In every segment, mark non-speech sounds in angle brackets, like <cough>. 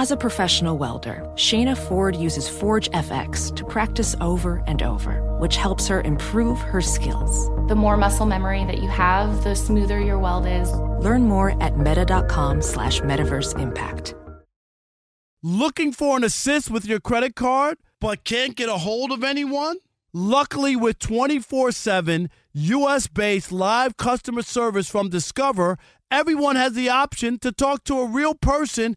As a professional welder, Shayna Ford uses Forge FX to practice over and over, which helps her improve her skills. The more muscle memory that you have, the smoother your weld is. Learn more at meta.com slash metaverse impact. Looking for an assist with your credit card, but can't get a hold of anyone? Luckily, with 24 7 US based live customer service from Discover, everyone has the option to talk to a real person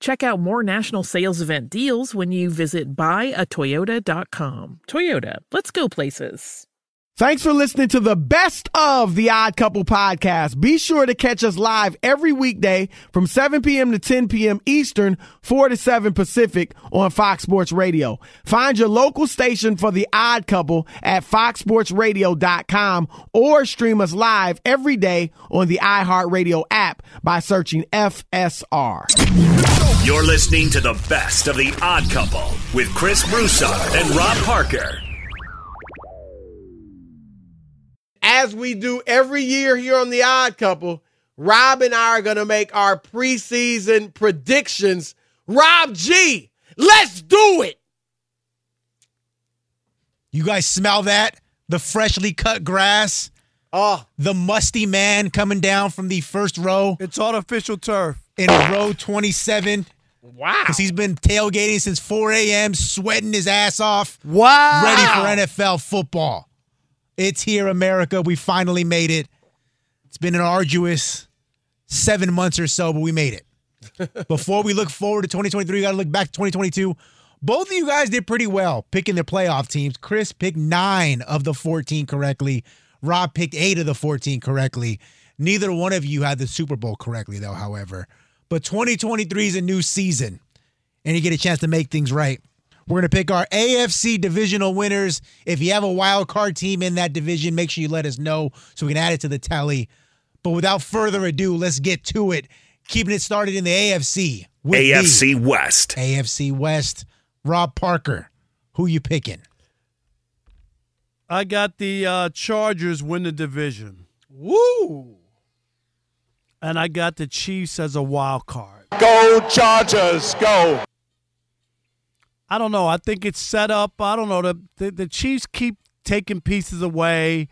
Check out more national sales event deals when you visit buyatoyota.com. Toyota, let's go places. Thanks for listening to the best of the Odd Couple podcast. Be sure to catch us live every weekday from 7 p.m. to 10 p.m. Eastern, 4 to 7 Pacific on Fox Sports Radio. Find your local station for the Odd Couple at foxsportsradio.com or stream us live every day on the iHeartRadio app by searching FSR. You're listening to the best of the Odd Couple with Chris Broussard and Rob Parker. as we do every year here on The Odd Couple, Rob and I are going to make our preseason predictions. Rob G, let's do it. You guys smell that? The freshly cut grass. Oh, the musty man coming down from the first row. It's artificial turf. In row 27. Wow. Because he's been tailgating since 4 a.m., sweating his ass off. Wow. Ready for NFL football. It's here, America. We finally made it. It's been an arduous seven months or so, but we made it. <laughs> Before we look forward to 2023, we got to look back to 2022. Both of you guys did pretty well picking their playoff teams. Chris picked nine of the 14 correctly. Rob picked eight of the 14 correctly. Neither one of you had the Super Bowl correctly, though, however. But 2023 is a new season, and you get a chance to make things right. We're going to pick our AFC divisional winners. If you have a wild card team in that division, make sure you let us know so we can add it to the tally. But without further ado, let's get to it. Keeping it started in the AFC. AFC West. AFC West. Rob Parker, who you picking? I got the uh, Chargers win the division. Woo! And I got the Chiefs as a wild card. Go Chargers, go! I don't know. I think it's set up. I don't know. The, the, the Chiefs keep taking pieces away.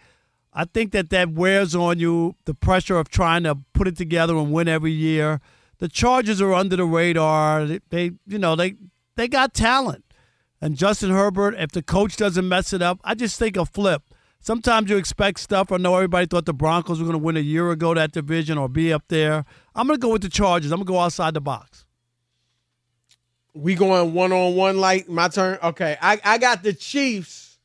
I think that that wears on you the pressure of trying to put it together and win every year. The Chargers are under the radar. They, they you know, they they got talent. And Justin Herbert, if the coach doesn't mess it up, I just think a flip. Sometimes you expect stuff. I know everybody thought the Broncos were going to win a year ago that division or be up there. I'm going to go with the Chargers. I'm going to go outside the box. We going one on one like my turn? Okay. I, I got the Chiefs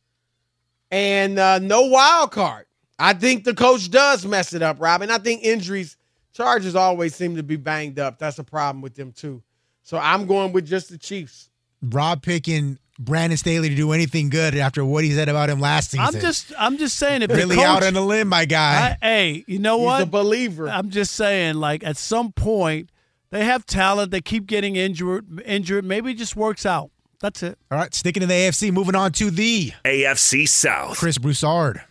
and uh, no wild card. I think the coach does mess it up, Robin. I think injuries, Chargers always seem to be banged up. That's a problem with them, too. So I'm going with just the Chiefs. Rob picking Brandon Staley to do anything good after what he said about him last season. I'm just, I'm just saying, if really coach, out on a limb, my guy. I, hey, you know He's what? a believer. I'm just saying, like at some point, they have talent. They keep getting injured. Injured. Maybe it just works out. That's it. All right, sticking in the AFC, moving on to the AFC South. Chris Broussard.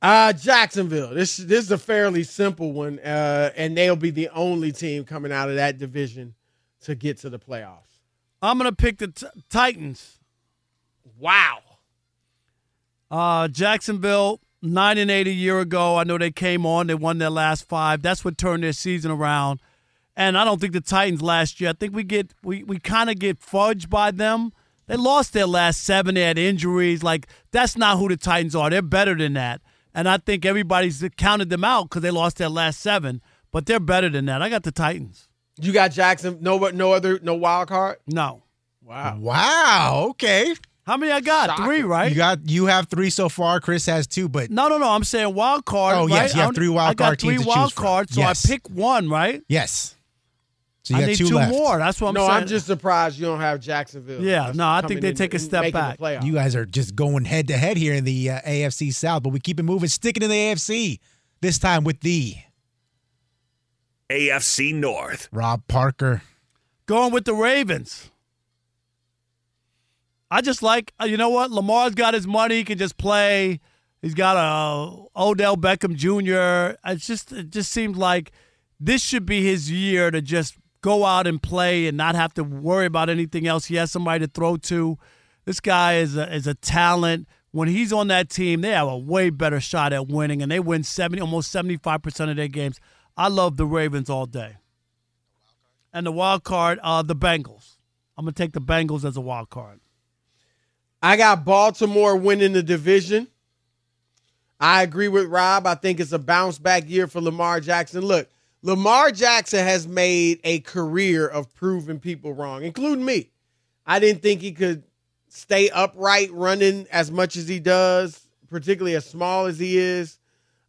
Uh, Jacksonville. This this is a fairly simple one, uh, and they'll be the only team coming out of that division to get to the playoffs. I'm gonna pick the t- Titans. Wow. Uh, Jacksonville nine and eight a year ago. I know they came on. They won their last five. That's what turned their season around. And I don't think the Titans last year. I think we get we we kind of get fudged by them. They lost their last seven. They had injuries. Like that's not who the Titans are. They're better than that. And I think everybody's counted them out because they lost their last seven. But they're better than that. I got the Titans. You got Jackson. No, no other, no wild card. No. Wow. Wow. Okay. How many I got? Shocking. Three, right? You got you have three so far. Chris has two, but no, no, no. I'm saying wild card. Oh, right? yes, you have three wild I got card three teams to wild choose from. cards, so Yes. I pick one, right? yes. So you I got need two, two left. more. That's what I'm no, saying. No, I'm just surprised you don't have Jacksonville. Yeah, no, I think they take a step back. You guys are just going head to head here in the uh, AFC South, but we keep it moving, sticking in the AFC. This time with the AFC North. Rob Parker. Going with the Ravens. I just like uh, you know what Lamar's got his money. He can just play. He's got a Odell Beckham Jr. It's just it just seems like this should be his year to just go out and play and not have to worry about anything else. He has somebody to throw to. This guy is a, is a talent. When he's on that team, they have a way better shot at winning, and they win seventy almost seventy five percent of their games. I love the Ravens all day. And the wild card, uh, the Bengals. I'm gonna take the Bengals as a wild card. I got Baltimore winning the division. I agree with Rob. I think it's a bounce back year for Lamar Jackson. Look, Lamar Jackson has made a career of proving people wrong, including me. I didn't think he could stay upright running as much as he does, particularly as small as he is.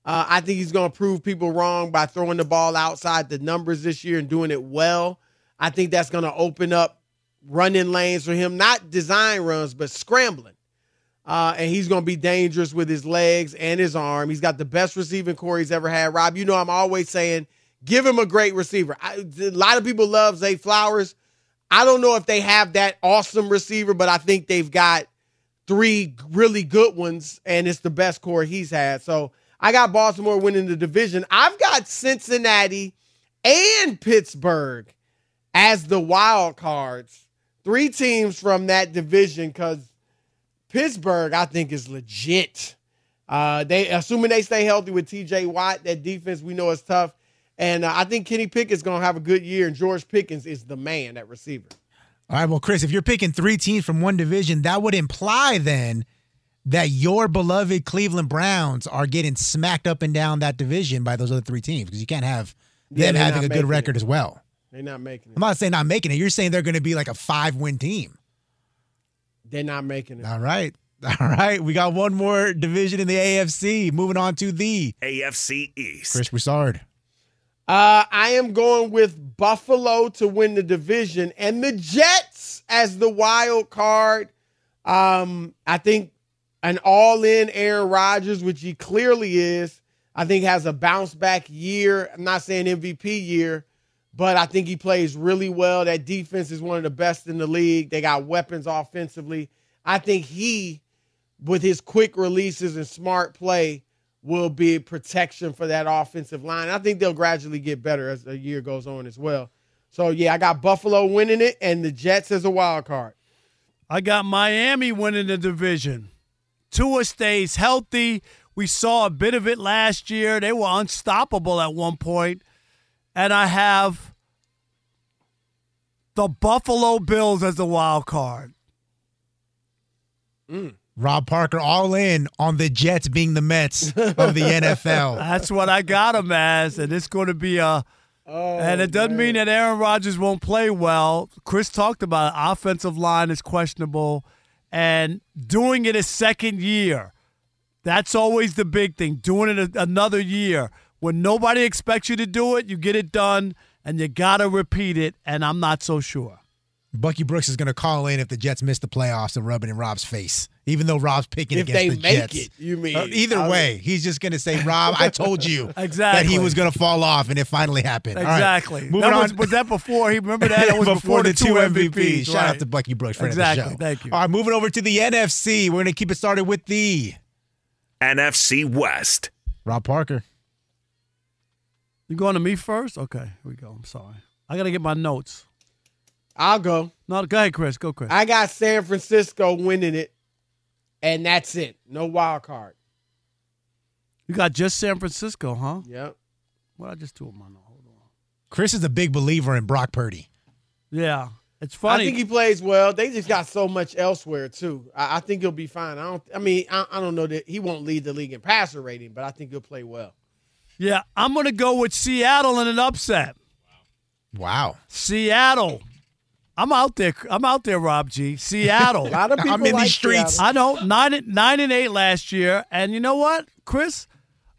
Uh, I think he's going to prove people wrong by throwing the ball outside the numbers this year and doing it well. I think that's going to open up running lanes for him, not design runs, but scrambling. Uh, and he's going to be dangerous with his legs and his arm. He's got the best receiving corps he's ever had. Rob, you know I'm always saying, give him a great receiver. I, a lot of people love Zay Flowers. I don't know if they have that awesome receiver, but I think they've got three really good ones, and it's the best corps he's had. So I got Baltimore winning the division. I've got Cincinnati and Pittsburgh as the wild cards. Three teams from that division because Pittsburgh, I think, is legit. Uh, they assuming they stay healthy with T.J. Watt, that defense we know is tough, and uh, I think Kenny Pickett's going to have a good year, and George Pickens is the man at receiver. All right, well, Chris, if you're picking three teams from one division, that would imply then that your beloved Cleveland Browns are getting smacked up and down that division by those other three teams because you can't have Yeah, them they're having a good record it. as well. They're not making it. I'm not saying not making it. You're saying they're going to be like a five win team. They're not making it. All right. <laughs> All right. We got one more division in the AFC. Moving on to the AFC East. Chris Broussard. Uh, I am going with Buffalo to win the division and the Jets as the wild card. Um, I think an all in Aaron Rodgers, which he clearly is, I think has a bounce back year. I'm not saying MVP year, but I think he plays really well. That defense is one of the best in the league. They got weapons offensively. I think he, with his quick releases and smart play, will be protection for that offensive line. I think they'll gradually get better as the year goes on as well. So yeah, I got Buffalo winning it and the Jets as a wild card. I got Miami winning the division. Tua stays healthy. We saw a bit of it last year. They were unstoppable at one point. And I have the Buffalo Bills as the wild card. Mm. Rob Parker all in on the Jets being the Mets of the <laughs> NFL. That's what I got him as. And it's going to be a. Oh, and it doesn't mean that Aaron Rodgers won't play well. Chris talked about it. Offensive line is questionable. And doing it a second year, that's always the big thing. Doing it a, another year. When nobody expects you to do it, you get it done, and you got to repeat it. And I'm not so sure. Bucky Brooks is going to call in if the Jets miss the playoffs and rub it in Rob's face, even though Rob's picking If against they the make Jets. it, you mean? Uh, either I- way, he's just going to say, "Rob, I told you Exactly. <laughs> that he was going to fall off, and it finally happened." All right, Exactly. moving that on. was, was that before? He remember that? That was <laughs> before, the, two MVPs. Shout out to Bucky Brooks, friend Exactly. the show. Thank you. All right, moving over to the NFC. We're going to keep it started with the NFC West. Rob Parker. You going to me first? Okay, here we go. I'm sorry. I got to get my notes. I'll go. No, go ahead, Chris. Go, Chris. I got San Francisco winning it, and that's it. No wild card. You got just San Francisco, huh? Yep. What I just do with my? Hold on. Chris is a big believer in Brock Purdy. Yeah, it's funny. I think he plays well. They just got so much elsewhere too. I, I think he'll be fine. I don't. I mean, I, I don't know that he won't lead the league in passer rating, but I think he'll play well. yeah, I'm going to go with Seattle in an upset. Wow. Seattle. I'm out there. I'm out there, Rob G. Seattle. <laughs> A lot of people I'm in like these streets. Seattle. I know nine nine and eight last year, and you know what, Chris?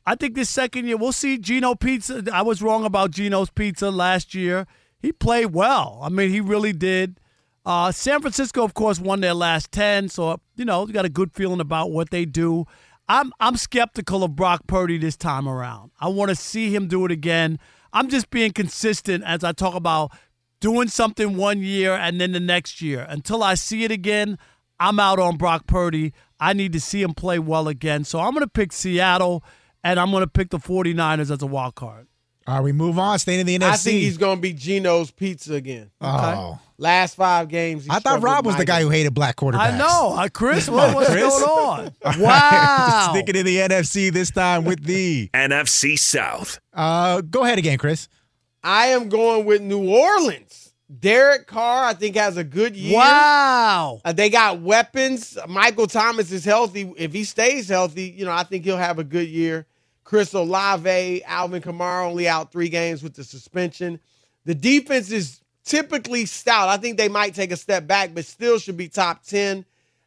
I think this second year we'll see Gino Pizza. I was wrong about Gino's Pizza last year. He played well. I mean, he really did. Uh, San Francisco, of course, won their last ten, so you know you got a good feeling about what they do. I'm I'm skeptical of Brock Purdy this time around. I want to see him do it again. I'm just being consistent as I talk about doing something one year and then the next year. Until I see it again, I'm out on Brock Purdy. I need to see him play well again. So I'm going to pick Seattle and I'm going to pick the 49ers as a wild card. All right, we move on. Staying in the NFC. I think he's going to be Gino's Pizza again. Oh. Last five games. I thought Rob was the guy who hated black quarterbacks. I know. Uh, Chris, <laughs> what, what's Chris? going on? <laughs> All right, Wow. Sticking in the NFC this time with the. NFC South. Uh, go ahead again, Chris. I am going with New Orleans. Derek Carr, I think, has a good year. Wow. Uh, they got weapons. Michael Thomas is healthy. If he stays healthy, you know, I think he'll have a good year. Chris Olave, Alvin Kamara only out three games with the suspension. The defense is typically stout. I think they might take a step back, but still should be top 10.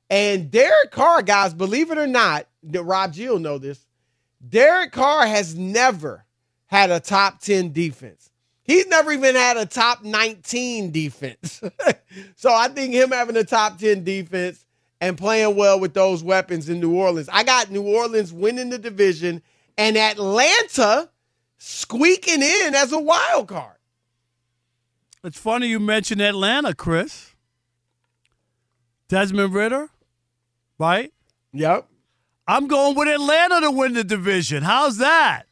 And Derek Carr, guys, believe it or not, Rob G will know this. Derek Carr has never had a top 10 defense. He's never even had a top 19 defense. <laughs> so I think him having a top 10 defense and playing well with those weapons in New Orleans. I got New Orleans winning the division and Atlanta squeaking in as a wild card. It's funny you mentioned Atlanta, Chris. Desmond Ridder, right? Yep. I'm going with Atlanta to win the division. How's that?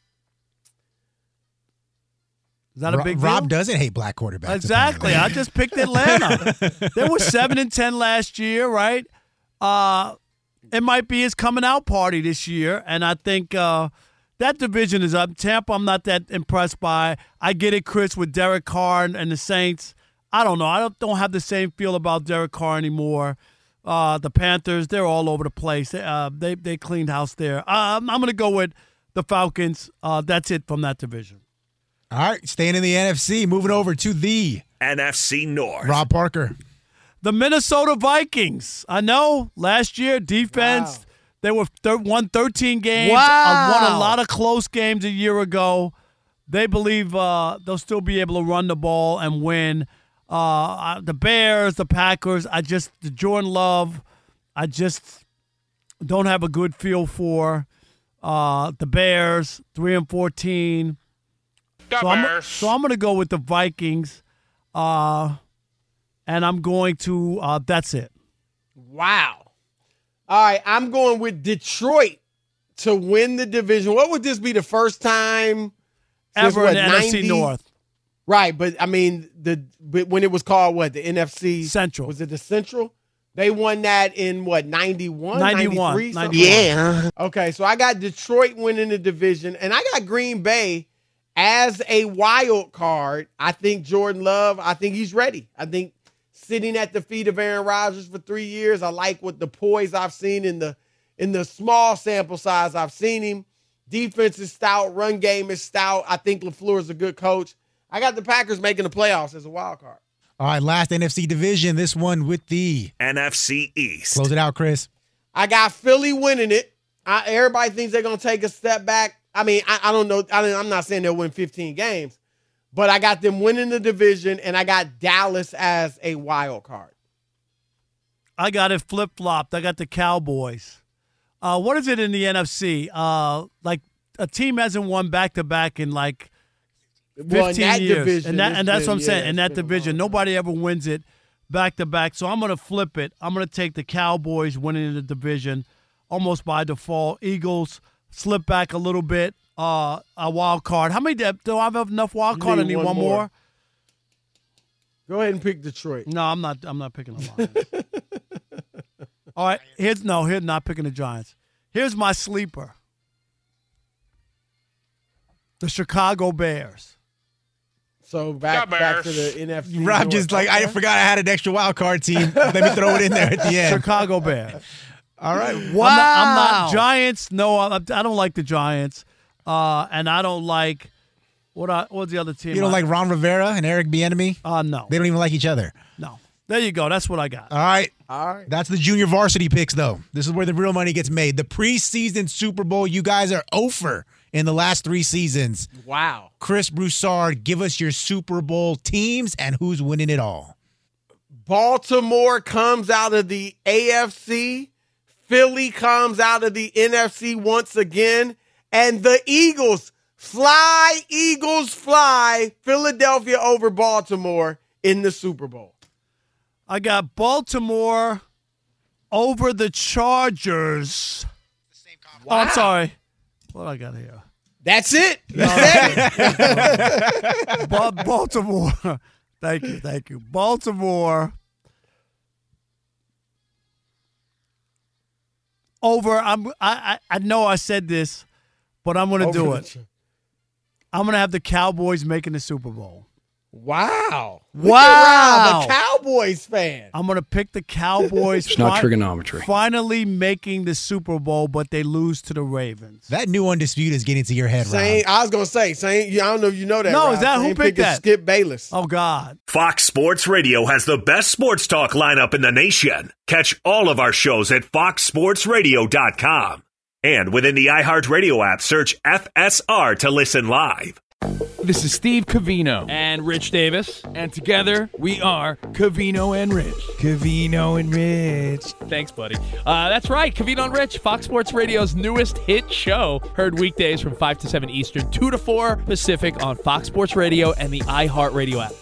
Is that a big deal? Rob doesn't hate black quarterbacks. Exactly. I just picked Atlanta. <laughs> they were seven and ten last year, right? Uh, it might be his coming out party this year, and I think uh, that division is up. Tampa, I'm not that impressed by. I get it, Chris, with Derek Carr and the Saints. I don't know. I don't, don't have the same feel about Derek Carr anymore. Uh, the Panthers, they're all over the place. They, uh, they they cleaned house there. Uh, I'm, I'm going to go with the Falcons. Uh, that's it from that division. All right, staying in the NFC, moving over to the NFC North. Rob Parker. The Minnesota Vikings. I know last year defense Wow. they were thir- won 13 games. Wow. uh, won a lot of close games a year ago. They believe uh, they'll still be able to run the ball and win. Uh, uh, the Bears, the Packers. I just the Jordan Love. I just don't have a good feel for uh, the Bears. Three and 14. so I'm, so I'm going to go with the Vikings. Uh, and I'm going to. Uh, that's it. Wow. All right, I'm going with Detroit to win the division. What would this be the first time Ever what, in the NFC North. Right, but I mean the but when it was called what the NFC Central. was it the Central? They won that in what 91, 91, 93, 91. Yeah. Okay, so I got Detroit winning the division, and I got Green Bay as a wild card. I think Jordan Love. I think he's ready. I think sitting at the feet of Aaron Rodgers for three years. I like what the poise I've seen in the in the small sample size I've seen him. Defense is stout. Run game is stout. I think LaFleur is a good coach. I got the Packers making the playoffs as a wild card. All right, last NFC division. This one with the NFC East. close it out, Chris. I got Philly winning it. I, everybody thinks they're going to take a step back. I mean, I, I don't know. I, I'm not saying they'll win 15 games, but I got them winning the division, and I got Dallas as a wild card. I got it flip flopped. I got the Cowboys. Uh, what is it in the NFC? Uh, like a team hasn't won back to back in like Well, in 15 years, division, and that and that's been- what I'm saying. yeah, In that division, nobody ever wins it back to back. So I'm going to flip it. I'm going to take the Cowboys winning the division almost by default. Eagles slip back a little bit. Uh, a wild card. How many do I have enough wild card? I need one, more. Go ahead and pick Detroit. No, I'm not. I'm not picking the Lions. <laughs> All right, here's no. Here's not picking the Giants. Here's my sleeper. The Chicago Bears. So back back to the NFC. Rob North. just like I forgot I had an extra wild card team. Let me throw it in there at the end. Chicago Bears. All right. Wow. I'm not, I'm not Giants. No, I, I don't like the Giants. Uh, and I don't like what? I, what's the other team? You don't like Ron Rivera and Eric Bieniemy? Uh, no. They don't even like each other. No. There you go. That's what I got. All right. All right. That's the junior varsity picks, though. This is where the real money gets made. The preseason Super Bowl, you guys are over in the last three seasons. Wow. Chris Broussard, give us your Super Bowl teams and who's winning it all. Baltimore comes out of the AFC. Philly comes out of the NFC once again. And the Eagles fly, Eagles fly, Philadelphia over Baltimore in the Super Bowl. I got Baltimore over the Chargers. Oh, I'm sorry. What I got here? That's it. <laughs> <laughs> Ba- Baltimore. <laughs> thank you, thank you. Baltimore over. I'm. I. I, know I said this, but I'm going to do it. I'm going to have the Cowboys making the Super Bowl. Wow. Look at Wow. Rob, a Cowboys fan. I'm going to pick the Cowboys. <laughs> It's not trigonometry. Finally making the Super Bowl, but they lose to the Ravens. That new undisputed is getting to your head, Rob. Same, I was gonna say, same. I don't know if you know that. No, Rob. is that who picked pick that? Skip Bayless. Oh God. Fox Sports Radio has the best sports talk lineup in the nation. Catch all of our shows at foxsportsradio.com. And within the iHeartRadio app, search FSR to listen live. This is Steve Covino and Rich Davis, and together we are Covino and Rich. Covino and Rich. Thanks, buddy. Uh, that's right, Covino and Rich, Fox Sports Radio's newest hit show. Heard weekdays from 5 to 7 Eastern, 2 to 4 Pacific on Fox Sports Radio and the iHeartRadio app.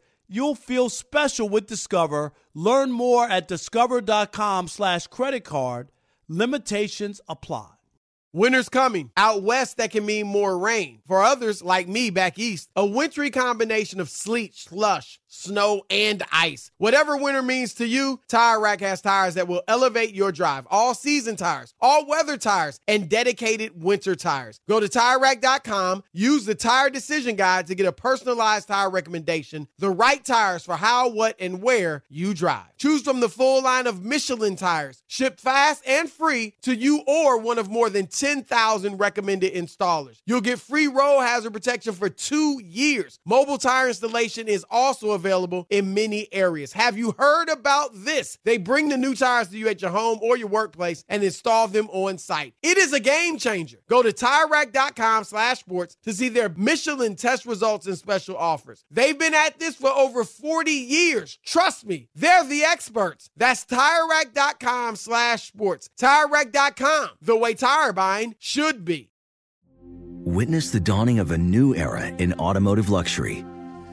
you'll feel special with Discover. Learn more at discover.com slash credit card. Limitations apply. Winter's coming. Out west, that can mean more rain. For others, like me back east, a wintry combination of sleet, slush, snow, and ice. Whatever winter means to you, Tire Rack has tires that will elevate your drive. All season tires, all weather tires, and dedicated winter tires. Go to TireRack.com, use the Tire Decision Guide to get a personalized tire recommendation, the right tires for how, what, and where you drive. Choose from the full line of Michelin tires, shipped fast and free to you or one of more than 10,000 recommended installers. You'll get free roll hazard protection for two years. Mobile tire installation is also available in many areas. Have you heard about this? They bring the new tires to you at your home or your workplace and install them on site. It is a game changer. Go to TireRack.com slash sports to see their Michelin test results and special offers. They've been at this for over 40 years. Trust me, they're the experts. That's TireRack.com slash sports. TireRack.com, the way tire buying should be. Witness the dawning of a new era in automotive luxury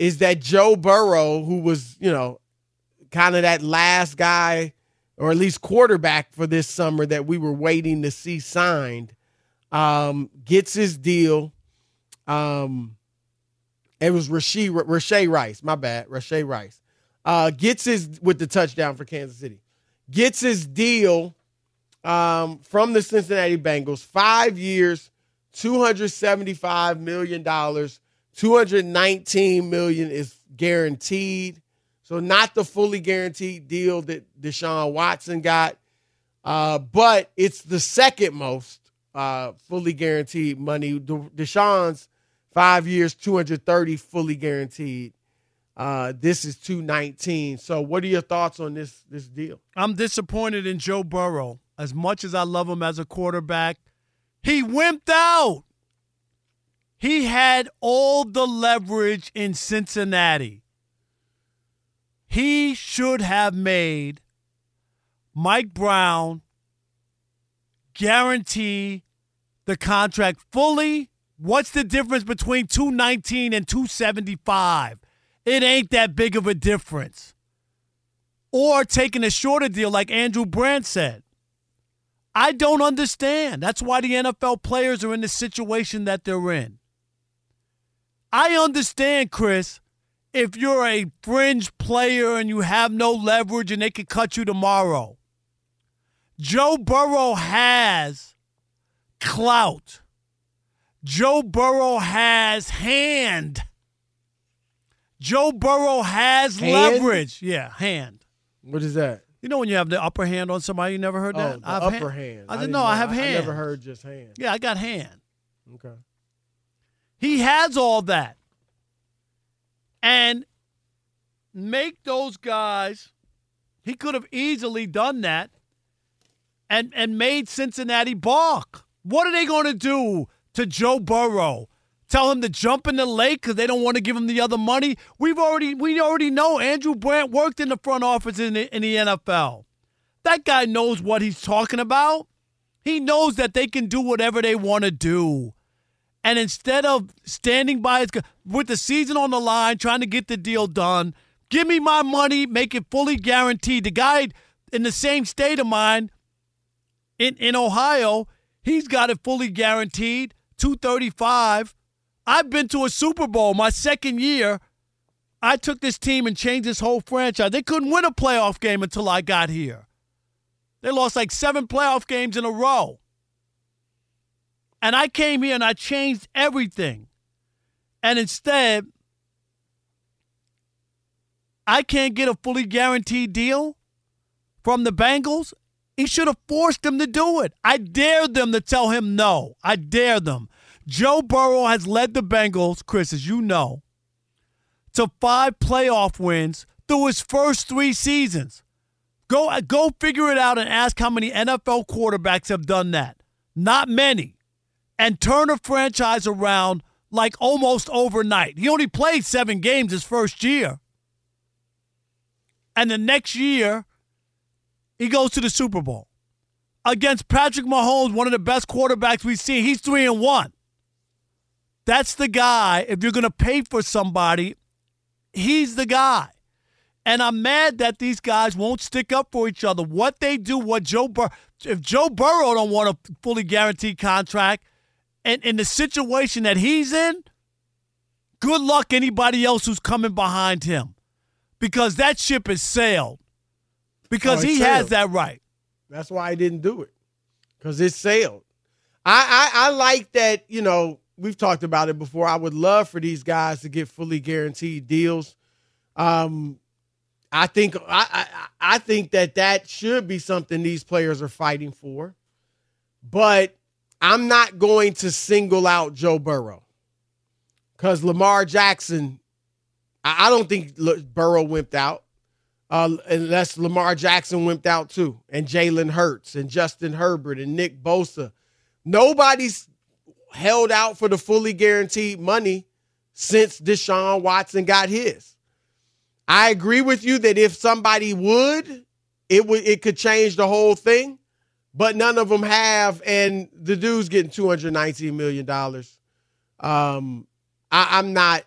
is that Joe Burrow, who was, you know, kind of that last guy or at least quarterback for this summer that we were waiting to see signed, um, gets his deal. Um, it was Rashee, Rashee Rice, my bad, Rashee Rice. Uh, gets his with the touchdown for Kansas City. Gets his deal um, from the Cincinnati Bengals, five years, two hundred seventy-five million dollars. Two hundred nineteen million is guaranteed. So not the fully guaranteed deal that Deshaun Watson got, uh, but it's the second most uh, fully guaranteed money. Deshaun's five years, 230 fully guaranteed. Uh, this is 219. So what are your thoughts on this this deal? I'm disappointed in Joe Burrow. As much as I love him as a quarterback, he wimped out. He had all the leverage in Cincinnati. He should have made Mike Brown guarantee the contract fully. What's the difference between 219 and 275? It ain't that big of a difference. Or taking a shorter deal like Andrew Brandt said. I don't understand. That's why the NFL players are in the situation that they're in. I understand, Chris, if you're a fringe player and you have no leverage and they could cut you tomorrow. Joe Burrow has clout. Joe Burrow has hand. Joe Burrow has hand? leverage. Yeah, hand. What is that? You know when you have the upper hand on somebody, you never heard that? Oh, upper hand. hand. I didn't know. I have hand. I never heard just hand. Yeah, I got hand. Okay. He has all that and make those guys. He could have easily done that and and made Cincinnati balk. What are they going to do to Joe Burrow? Tell him to jump in the lake because they don't want to give him the other money. We've already we already know Andrew Brandt worked in the front office in the, in the NFL. That guy knows what he's talking about. He knows that they can do whatever they want to do. And instead of standing by his with the season on the line, trying to get the deal done, give me my money, make it fully guaranteed. The guy in the same state of mind in, in Ohio, he's got it fully guaranteed, 235. I've been to a Super Bowl my second year. I took this team and changed this whole franchise. They couldn't win a playoff game until I got here. They lost like seven playoff games in a row. And I came here and I changed everything. And instead, I can't get a fully guaranteed deal from the Bengals. He should have forced them to do it. I dared them to tell him no. I dare them. Joe Burrow has led the Bengals, Chris, as you know, to five playoff wins through his first three seasons. Go, go figure it out and ask how many NFL quarterbacks have done that. Not many and turn a franchise around like almost overnight. He only played seven games his first year. And the next year, he goes to the Super Bowl against Patrick Mahomes, one of the best quarterbacks we've seen. He's three and one. That's the guy. If you're going to pay for somebody, he's the guy. And I'm mad that these guys won't stick up for each other. What they do, what Joe Burrow, if Joe Burrow don't want a fully guaranteed contract, and in the situation that he's in, good luck anybody else who's coming behind him. because that ship has sailed. Because Oh, he has that right. That's why I didn't do it because it sailed. I, I I like that. You know, we've talked about it before. I would love for these guys to get fully guaranteed deals. Um, I think I, I I think that that should be something these players are fighting for. But I'm not going to single out Joe Burrow because Lamar Jackson. I, I don't think L- Burrow wimped out uh, unless Lamar Jackson wimped out too, and Jalen Hurts and Justin Herbert and Nick Bosa. Nobody's held out for the fully guaranteed money since Deshaun Watson got his. I agree with you that if somebody would, it would it could change the whole thing, but none of them have, and the dude's getting two hundred nineteen million dollars. Um, I'm not,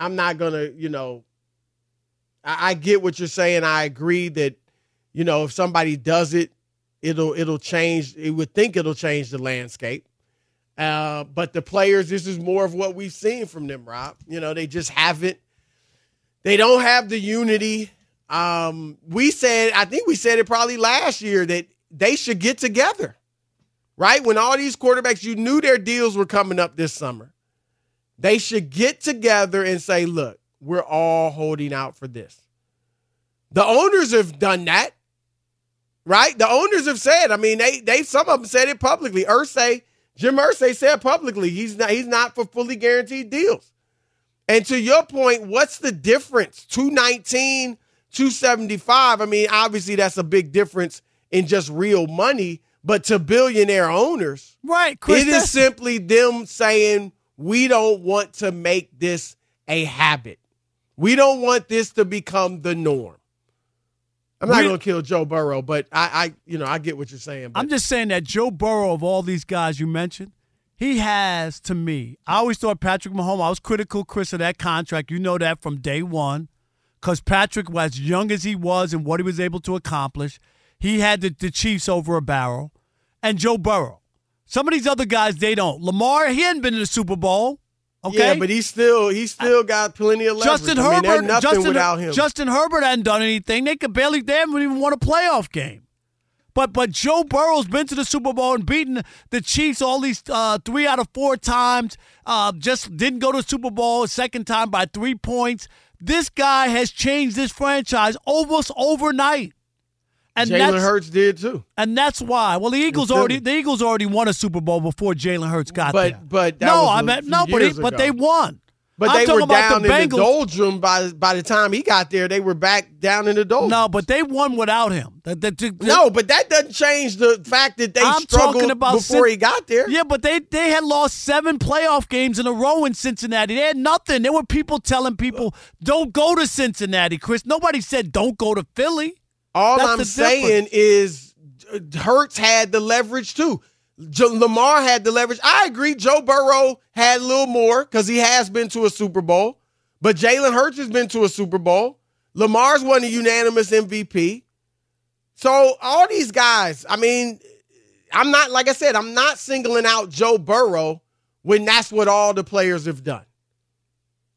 I'm not gonna, you know, I, I get what you're saying. I agree that, you know, if somebody does it, it'll it'll change. It would think it'll change the landscape. Uh, but the players, this is more of what we've seen from them, Rob. You know, they just haven't. They don't have the unity. Um, we said, I think we said it probably last year that they should get together, right? When all these quarterbacks, you knew their deals were coming up this summer. They should get together and say, look, we're all holding out for this. The owners have done that, right? The owners have said, I mean, they they some of them said it publicly. Irsay, Jim Irsay said publicly he's not he's not for fully guaranteed deals. And to your point, what's the difference? 219, 275. I mean, obviously that's a big difference in just real money, but to billionaire owners, right? Chris, it is simply them saying we don't want to make this a habit. We don't want this to become the norm. I'm not going to kill Joe Burrow, but I, I, you know, I get what you're saying. But I'm just saying that Joe Burrow, of all these guys you mentioned, he has, to me, I always thought Patrick Mahomes, I was critical, Chris, of that contract. You know that from day one. Because Patrick, was as young as he was and what he was able to accomplish, he had the, the Chiefs over a barrel. And Joe Burrow. Some of these other guys, they don't. Lamar, he hadn't been to the Super Bowl. Okay. yeah, but he still, he still got plenty of leverage. Justin I mean, Herbert, nothing Justin, without him. Justin Herbert hadn't done anything. They could barely, they haven't even won a playoff game. But but Joe Burrow's been to the Super Bowl and beaten the Chiefs all these uh, three out of four times. Uh, just didn't go to the Super Bowl a second time by three points. This guy has changed this franchise almost overnight. And Jalen Hurts did too. And that's why. Well, the Eagles already the Eagles already won a Super Bowl before Jalen Hurts got But- there. but that no, I a meant few no, but he, but they won. But I'm they were down the in the doldrum by by the time he got there. They were back down in the doldrum. No, but they won without him. The- the- the- No, but that doesn't change the fact that they I'm struggled talking about before Cin- he got there. Yeah, but they they had lost seven playoff games in a row in Cincinnati. They had nothing. There were people telling people don't go to Cincinnati. Chris, nobody said don't go to Philly. All That's I'm saying is uh, Hurts had the leverage too. Lamar had the leverage. I agree. Joe Burrow had a little more because he has been to a Super Bowl. But Jalen Hurts has been to a Super Bowl. Lamar's won a unanimous MVP. So all these guys, I mean, I'm not like I said, I'm not singling out Joe Burrow when that's what all the players have done.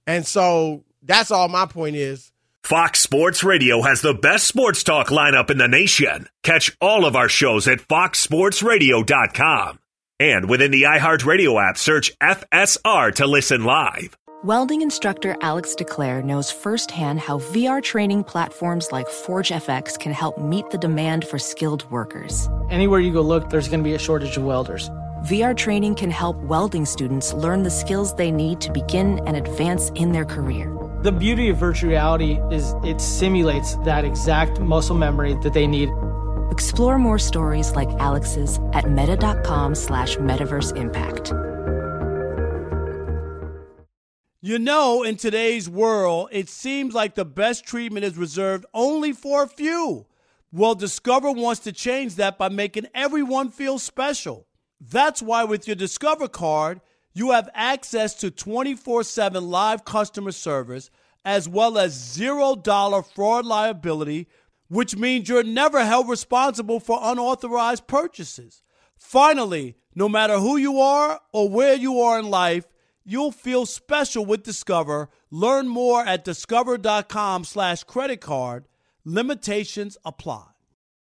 And so that's all my point is. Fox Sports Radio has the best sports talk lineup in the nation. Catch all of our shows at foxsportsradio.com. And within the iHeartRadio app, search FSR to listen live. Welding instructor Alex DeClaire knows firsthand how VR training platforms like ForgeFX can help meet the demand for skilled workers. Anywhere you go look, there's going to be a shortage of welders. VR training can help welding students learn the skills they need to begin and advance in their career. The beauty of virtual reality is it simulates that exact muscle memory that they need. Explore more stories like Alex's at meta.com slash metaverse impact. You know, in today's world, it seems like the best treatment is reserved only for a few. Well, Discover wants to change that by making everyone feel special. That's why with your Discover card, you have access to 24 7 live customer service as well as $0 fraud liability, which means you're never held responsible for unauthorized purchases. Finally, no matter who you are or where you are in life, you'll feel special with Discover. Learn more at discover.com slash credit card. Limitations apply.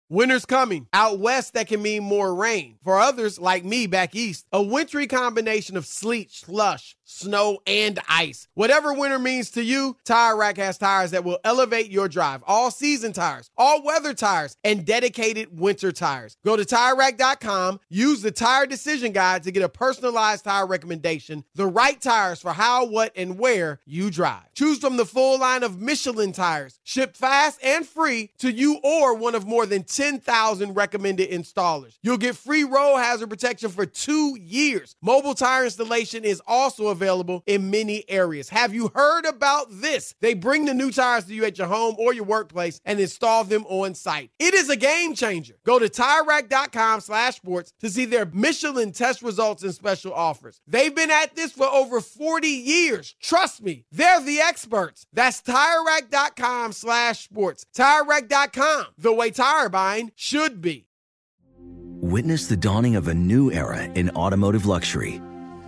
Winter's coming. Out west, that can mean more rain. For others, like me back east, a wintry combination of sleet, slush, snow, and ice. Whatever winter means to you, Tire Rack has tires that will elevate your drive. All season tires, all weather tires, and dedicated winter tires. Go to TireRack.com, use the Tire Decision Guide to get a personalized tire recommendation, the right tires for how, what, and where you drive. Choose from the full line of Michelin tires, shipped fast and free to you or one of more than 10,000 recommended installers. You'll get free roll hazard protection for two years. Mobile tire installation is also available in many areas. Have you heard about this? They bring the new tires to you at your home or your workplace and install them on site. It is a game changer. Go to TireRack.com slash sports to see their Michelin test results and special offers. They've been at this for over 40 years. Trust me, they're the experts. That's TireRack.com slash sports. TireRack.com, the way tire buying should be. Witness the dawning of a new era in automotive luxury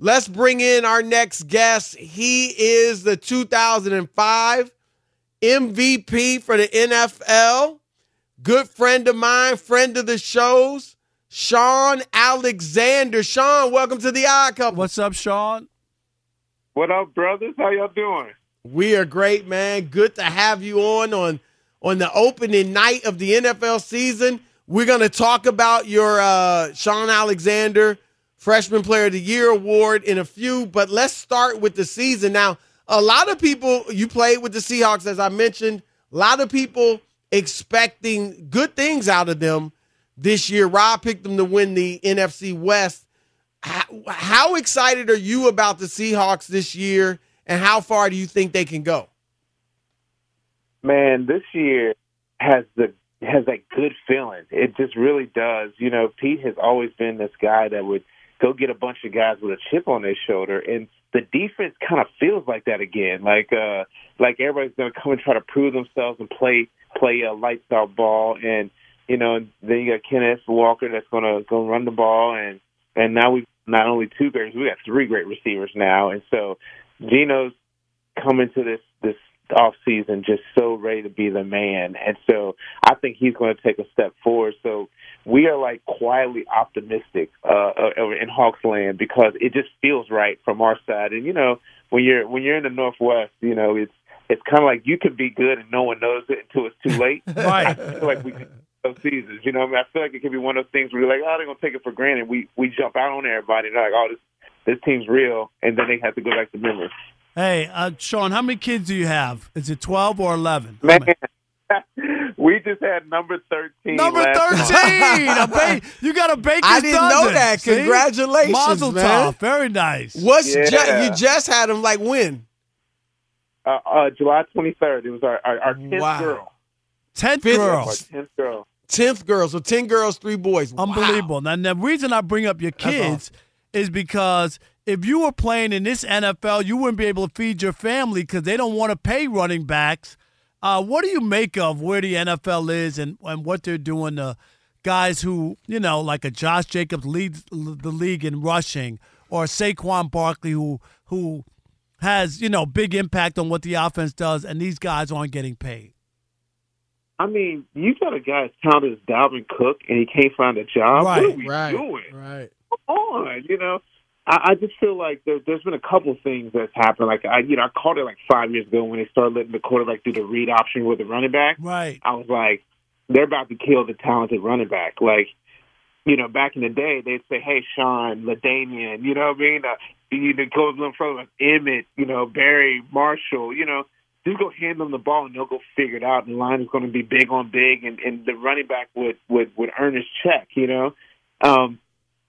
Let's bring in our next guest. He is the 2005 MVP for the NFL. Good friend of mine, friend of the shows, Shaun Alexander. Shaun, welcome to the Odd Couple. What's up, Shaun? What up, brothers? How y'all doing? We are great, man. Good to have you on on on the opening night of the NFL season. We're going to talk about your uh, Shaun Alexander Freshman Player of the Year award in a few, but let's start with the season. Now, a lot of people, you played with the Seahawks, as I mentioned, a lot of people expecting good things out of them this year. Rob picked them to win the NFC West. How, how excited are you about the Seahawks this year, and how far do you think they can go? Man, this year has the has that good feeling. It just really does. You know, Pete has always been this guy that would go get a bunch of guys with a chip on their shoulder and the defense kind of feels like that again. Like uh like everybody's gonna come and try to prove themselves and play play a lights out ball and you know, and then you got Kenneth Walker that's gonna go run the ball and and now we've not only two great we got three great receivers now and so Geno's coming to this this off season just so ready to be the man. And so I think he's going to take a step forward. So we are like quietly optimistic uh, uh in Hawks land because it just feels right from our side. And you know, when you're when you're in the Northwest, you know, it's it's kind of like you can be good and no one knows it until it's too late. <laughs> right. I feel like we those seasons, you know, I, mean, I feel like it can be one of those things where you're like, oh, they're gonna take it for granted. We we jump out on everybody. And they're like, oh, this this team's real, and then they have to go back to memory. Hey, uh, Sean, how many kids do you have? Is it 12 or 11? Man, <laughs> we just had number 13. Number last 13! a ba- <laughs> you got a baker's I didn't dozen. know that. See? Congratulations, Mazel man. tov. Very nice. What's Yeah. ju- you just had him like when? Uh, uh, July 23rd. It was our our, our 10th Wow. girl. 10 Fifth- Our girls. 10th girl. Tenth girls, so ten girls, three boys. Wow. Unbelievable. Now, the reason I bring up your kids is because if you were playing in this NFL, you wouldn't be able to feed your family because they don't want to pay running backs. Uh, what do you make of where the NFL is and, and what they're doing to guys who, you know, like a Josh Jacobs leads the league in rushing or Saquon Barkley who who has, you know, big impact on what the offense does and these guys aren't getting paid? I mean, you got a guy as talented as Dalvin Cook, and he can't find a job. Right, what are we right, doing? right. Come on, you know. I, I just feel like there, there's been a couple things that's happened. Like I, you know, I called it like five years ago when they started letting the quarterback do the read option with the running back. Right. I was like, they're about to kill the talented running back. Like, you know, back in the day, they'd say, "Hey, Shaun, LaDainian," you know what I mean? Uh, you know, go a little further, like Emmitt, you know, Barry, Marshall, you know, just go hand them the ball and they'll go figure it out. And the line is going to be big on big, and, and the running back would would would earn his check, you know. Um,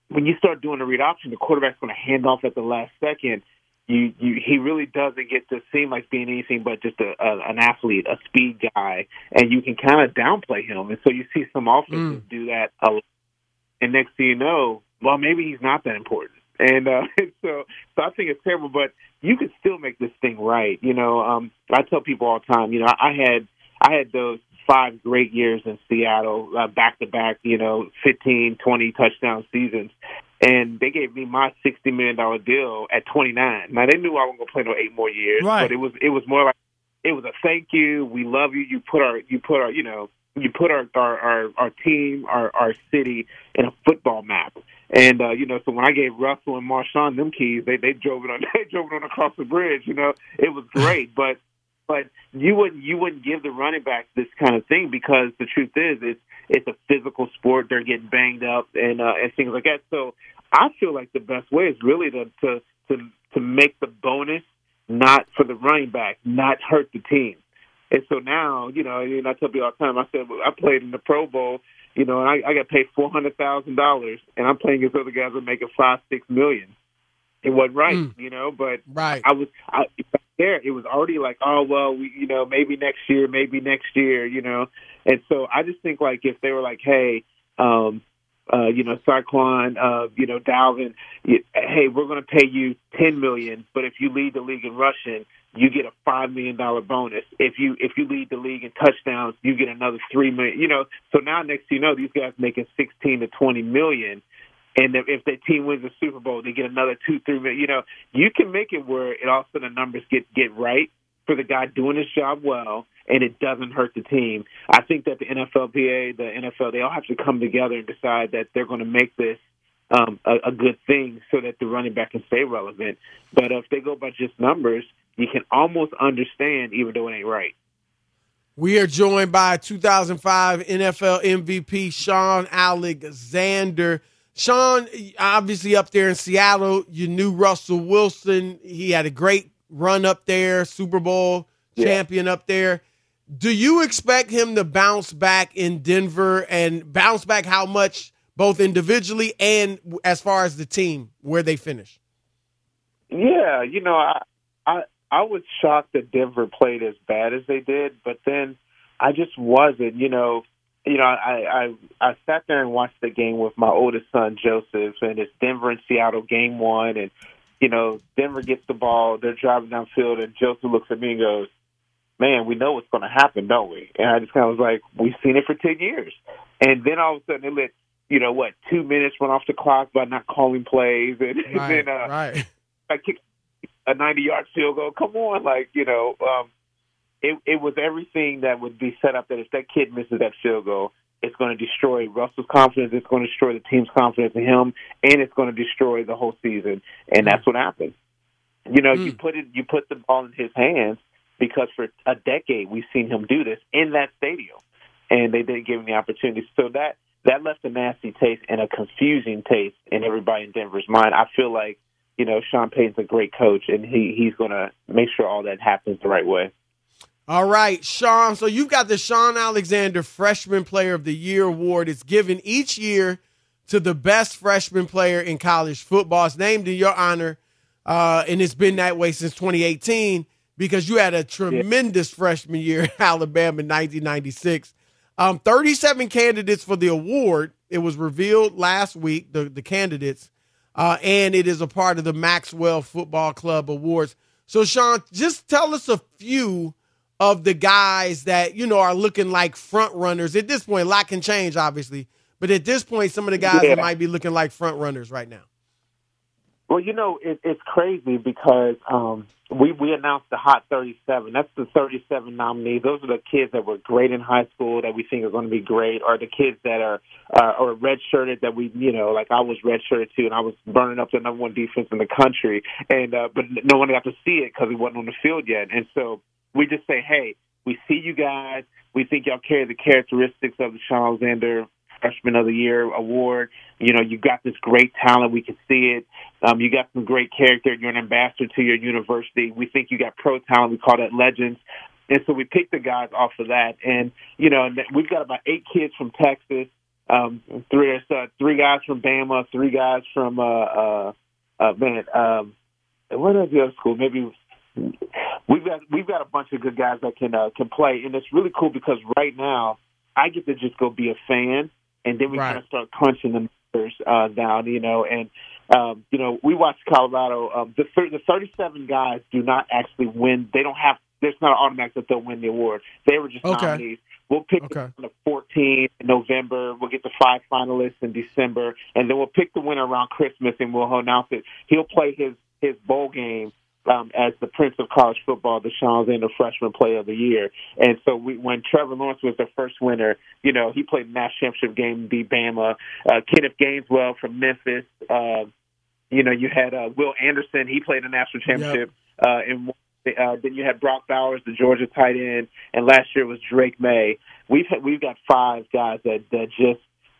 when you start doing the read option, the quarterback's going to hand off at the last second. You, you, he really doesn't get to seem like being anything but just a, a an athlete, a speed guy, and you can kind of downplay him. And so you see some offenses do that a lot. And next thing you know, well, maybe he's not that important. And, uh, <laughs> and so, so I think it's terrible, but you can still make this thing right. You know, um, I tell people all the time, you know, I had, I had those five great years in Seattle, back to back, you know, 15, 20 touchdown seasons. And they gave me my $60 million deal at 29. Now they knew I wasn't going to play no eight more years, Right. but it was, it was more like, it was a thank you. We love you. You put our, you put our, you know, you put our, our, our, our team, our, our city in a football map. And, uh, you know, so when I gave Russell and Marshawn them keys, they, they drove it on, <laughs> they drove it on across the bridge, you know, it was great. but, but you wouldn't you wouldn't give the running back this kind of thing because the truth is it's it's a physical sport. They're getting banged up and uh, and things like that. So I feel like the best way is really to to to, to make the bonus not for the running back, not hurt the team. And so now, you know, and I tell people all the time, I said I played in the Pro Bowl, you know, and I, I got paid four hundred thousand dollars, and I'm playing against other guys that are making five, six million. It wasn't right, you know, but right. I was I, there. It was already like, oh well, we, you know, maybe next year, maybe next year, you know. And so I just think like if they were like, hey, um, uh, you know, Saquon, uh, you know, Dalvin, you, hey, we're going to pay you ten million, but if you lead the league in rushing, you get a five million dollar bonus. If you if you lead the league in touchdowns, you get another three million. You know, so now next you know, these guys making sixteen to twenty million. And if, the team wins the Super Bowl, they get another two, three million. You know, you can make it where it all of a sudden the numbers get get right for the guy doing his job well, and it doesn't hurt the team. I think that the NFLPA, the NFL, they all have to come together and decide that they're going to make this um, a, a good thing so that the running back can stay relevant. But if they go by just numbers, you can almost understand, even though it ain't right. We are joined by 2005 NFL MVP Shaun Alexander. Shaun, obviously up there in Seattle, you knew Russell Wilson. He had a great run up there, Super Bowl champion up there. Do you expect him to bounce back in Denver and bounce back how much, both individually and as far as the team, where they finish? Yeah, you know, I I I was shocked that Denver played as bad as they did, but then I just wasn't. You know, you know, I I I sat there and watched the game with my oldest son Joseph, and it's Denver and Seattle game one, and you know, Denver gets the ball, they're driving downfield, and Joseph looks at me and goes, "Man, we know what's going to happen, don't we?" And I just kind of was like, "We've seen it for ten years," and then all of a sudden they let you know what two minutes run off the clock by not calling plays, and, and <laughs> then uh, right. I kicked a 90 yard field goal. Come on, like you know, um, it it was everything that would be set up that if that kid misses that field goal, it's going to destroy Russell's confidence. It's going to destroy the team's confidence in him, and it's going to destroy the whole season. And that's what happened. You know, you hmm. put it, you put the ball in his hands because for a decade we've seen him do this in that stadium, and they didn't give him the opportunity. So that that left a nasty taste and a confusing taste in everybody in Denver's mind. I feel like you know Sean Payton's a great coach, and he he's going to make sure all that happens the right way. All right, Shaun. So you've got the Shaun Alexander Freshman Player of the Year award. It's given each year to the best freshman player in college football. It's named in your honor, uh, and it's been that way since 2018 because you had a tremendous freshman year in <laughs> Alabama in 1996. Um, 37 candidates for the award. It was revealed last week, the, the candidates, uh, and it is a part of the Maxwell Football Club Awards. So, Shaun, just tell us a few of the guys that you know are looking like front runners at this point. A lot can change, obviously, but at this point, some of the guys Yeah. that might be looking like front runners right now. Well, you know, it, it's crazy because um, we we announced the Hot 37. That's the 37 nominees. Those are the kids that were great in high school that we think are going to be great, or the kids that are uh, or redshirted that we, you know, like I was redshirted too, and I was burning up the number one defense in the country, and uh, but no one got to see it because he wasn't on the field yet, and so we just say, hey, we see you guys. We think y'all carry the characteristics of the Shaun Alexander Freshman of the Year award. You know, you got this great talent. We can see it. Um, you got some great character. You're an ambassador to your university. We think you got pro talent. We call that legends. And so we picked the guys off of that. And, you know, we've got about eight kids from Texas, um, three, uh, three guys from Bama, three guys from, uh, uh, uh man, um, what is the other school? Maybe we've got we've got a bunch of good guys that can uh, can play, and it's really cool because right now I get to just go be a fan and then we right. kind of start crunching the numbers uh, down, you know, and um, you know we watched Colorado. Um, the the 37 guys do not actually win. They don't have. There's not an automatic that they'll win the award. They were just okay. nominees. We'll pick okay. on the 14th in November. We'll get the five finalists in December, and then we'll pick the winner around Christmas, and we'll announce it. He'll play his his bowl game um, as the Prince of College Football, the Alexander Freshman Player of the Year. And so we, when Trevor Lawrence was the first winner, you know, he played the national championship game, beat Bama. Uh, Kenneth Gainwell from Memphis. Uh, you know, you had uh, Will Anderson. He played a national championship. Yep. Uh, and uh, then you had Brock Bowers, the Georgia tight end, and last year was Drake Maye. We've had, we've got five guys that that just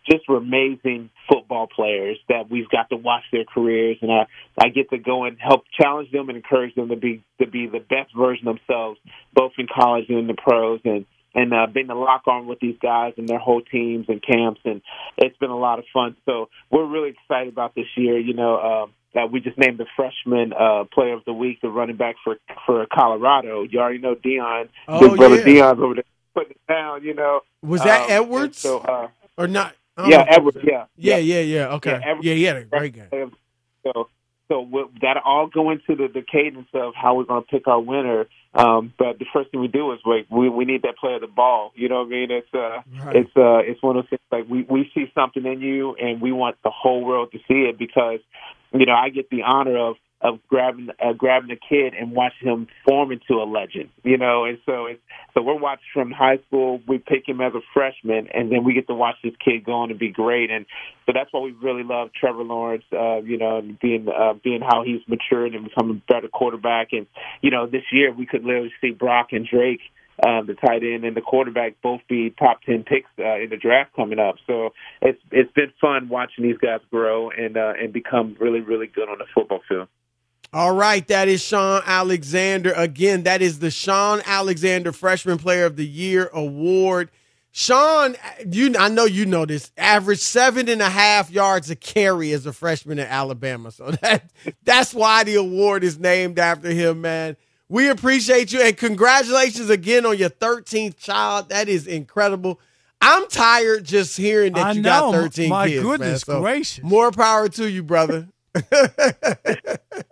just were amazing football players that we've got to watch their careers, and I I get to go and help challenge them and encourage them to be to be the best version of themselves, both in college and in the pros, and and uh, being to lock on with these guys and their whole teams and camps, and it's been a lot of fun. So we're really excited about this year. You know. Uh, that we just named the freshman uh, player of the week, the running back for for Colorado. You already know Deion, oh, big brother yeah. Deion's over there putting it down. You know, was that um, Edwards? So, uh, or not? Yeah, Edwards. Yeah, yeah, yeah, yeah. Okay, yeah, Edwards, yeah, he had a great game. So, so that all go into the, the cadence of how we're going to pick our winner. Um, but the first thing we do is like we we need that player the ball. You know what I mean? It's uh right. it's uh it's one of those things like we we see something in you and we want the whole world to see it because you know I get the honor of of grabbing uh, grabbing a kid and watching him form into a legend, you know. And so it's so we're watching from high school. We pick him as a freshman, and then we get to watch this kid go on and be great. And so that's why we really love Trevor Lawrence, uh, you know, and being uh, being how he's matured and becoming a better quarterback. And you know, this year we could literally see Brock and Drake um, the tight end and the quarterback both be top ten picks uh, in the draft coming up. So it's it's been fun watching these guys grow and uh, and become really really good on the football field. All right, that is Shaun Alexander. Again, that is the Shaun Alexander Freshman Player of the Year award. Shaun, you I know you know this. Averaged seven and a half yards a carry as a freshman at Alabama. So <laughs> that that's why the award is named after him, man. We appreciate you and congratulations again on your 13th child. That is incredible. I'm tired just hearing that I you know. got 13 My kids. goodness man. So gracious. More power to you, brother. Uh,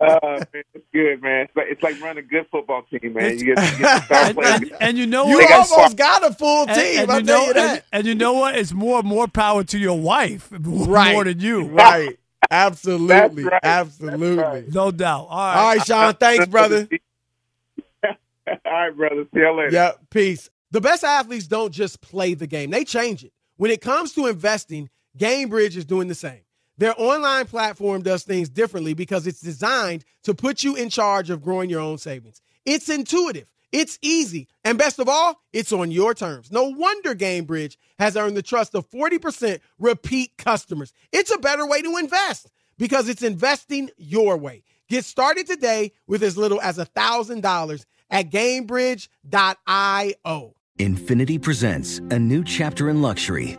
<laughs> man, it's good, man. It's like, it's like running a good football team, man. You get, you get and, and, and, you know you what? almost got a full team. And, I you know, you that. and, you know what? It's more more power to your wife <laughs> right. more than you. Right. <laughs> Absolutely. right. Absolutely. Right. No doubt. All right. All right, Shaun. Thanks, brother. All right, brother. See you later. Yeah. Peace. The best athletes don't just play the game; they change it. When it comes to investing, Gainbridge is doing the same. Their online platform does things differently because it's designed to put you in charge of growing your own savings. It's intuitive, it's easy, and best of all, it's on your terms. No wonder Gainbridge has earned the trust of 40% repeat customers. It's a better way to invest because it's investing your way. Get started today with as little as $1,000 at Gainbridge.io. Infiniti presents a new chapter in luxury